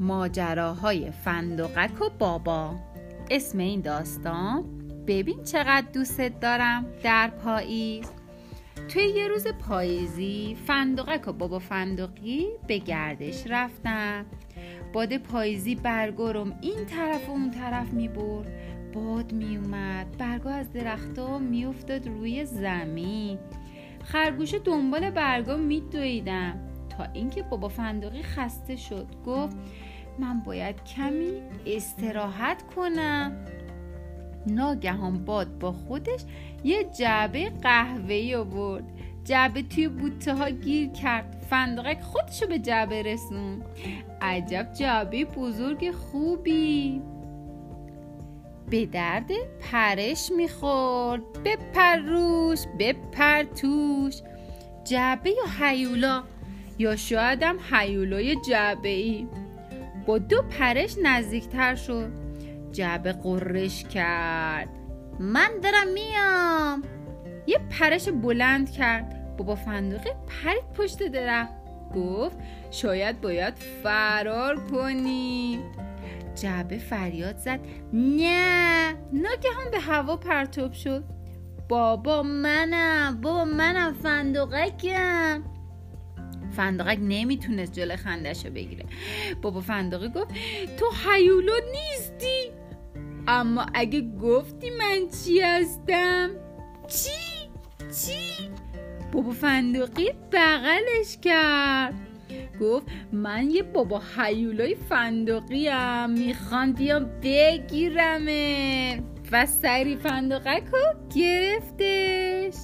ماجراهای فندقک و بابا. اسم این داستان؟ ببین چقدر دوستت دارم در پاییز. توی یه روز پاییزی فندقک و بابا فندقی به گردش رفتن. باد پاییزی برگرم این طرف و اون طرف می برد. باد می اومد. برگا از درختها می افتاد روی زمین. خرگوش دنبال برگا می دویدم تا اینکه بابا فندقی خسته شد. گفت من باید کمی استراحت کنم. ناگهان باد با خودش یه جعبه قهوه‌ای آورد. جعبه توی بوته ها گیر کرد. فندقک خودشو به جعبه رسون عجب جعبه بزرگ خوبی. به درد پرش می‌خورد. بپر روش بپر توش. جعبه یا حیولا یا شایدم حیولای جعبه ای با دو پرش نزدیکتر شد. جعبه قرش کرد. من دارم میام. یه پرش بلند کرد. بابا فندقی پرید پشت درخت. گفت شاید باید فرار کنی. جعبه فریاد زد. نه ناگهان به هوا پرتوب شد. بابا منم بابا منم فندقکم. فندقک نمی‌تونست جل خندش رو بگیره. بابا فندقی گفت تو حیولو نیستی؟ اما اگه گفتی من چی هستم؟ چی؟ چی؟ بابا فندقی بغلش کرد. گفت من یه بابا حیولای فندقی هم می‌خوام بیام بگیرمه و سری فندقک رو گرفتش.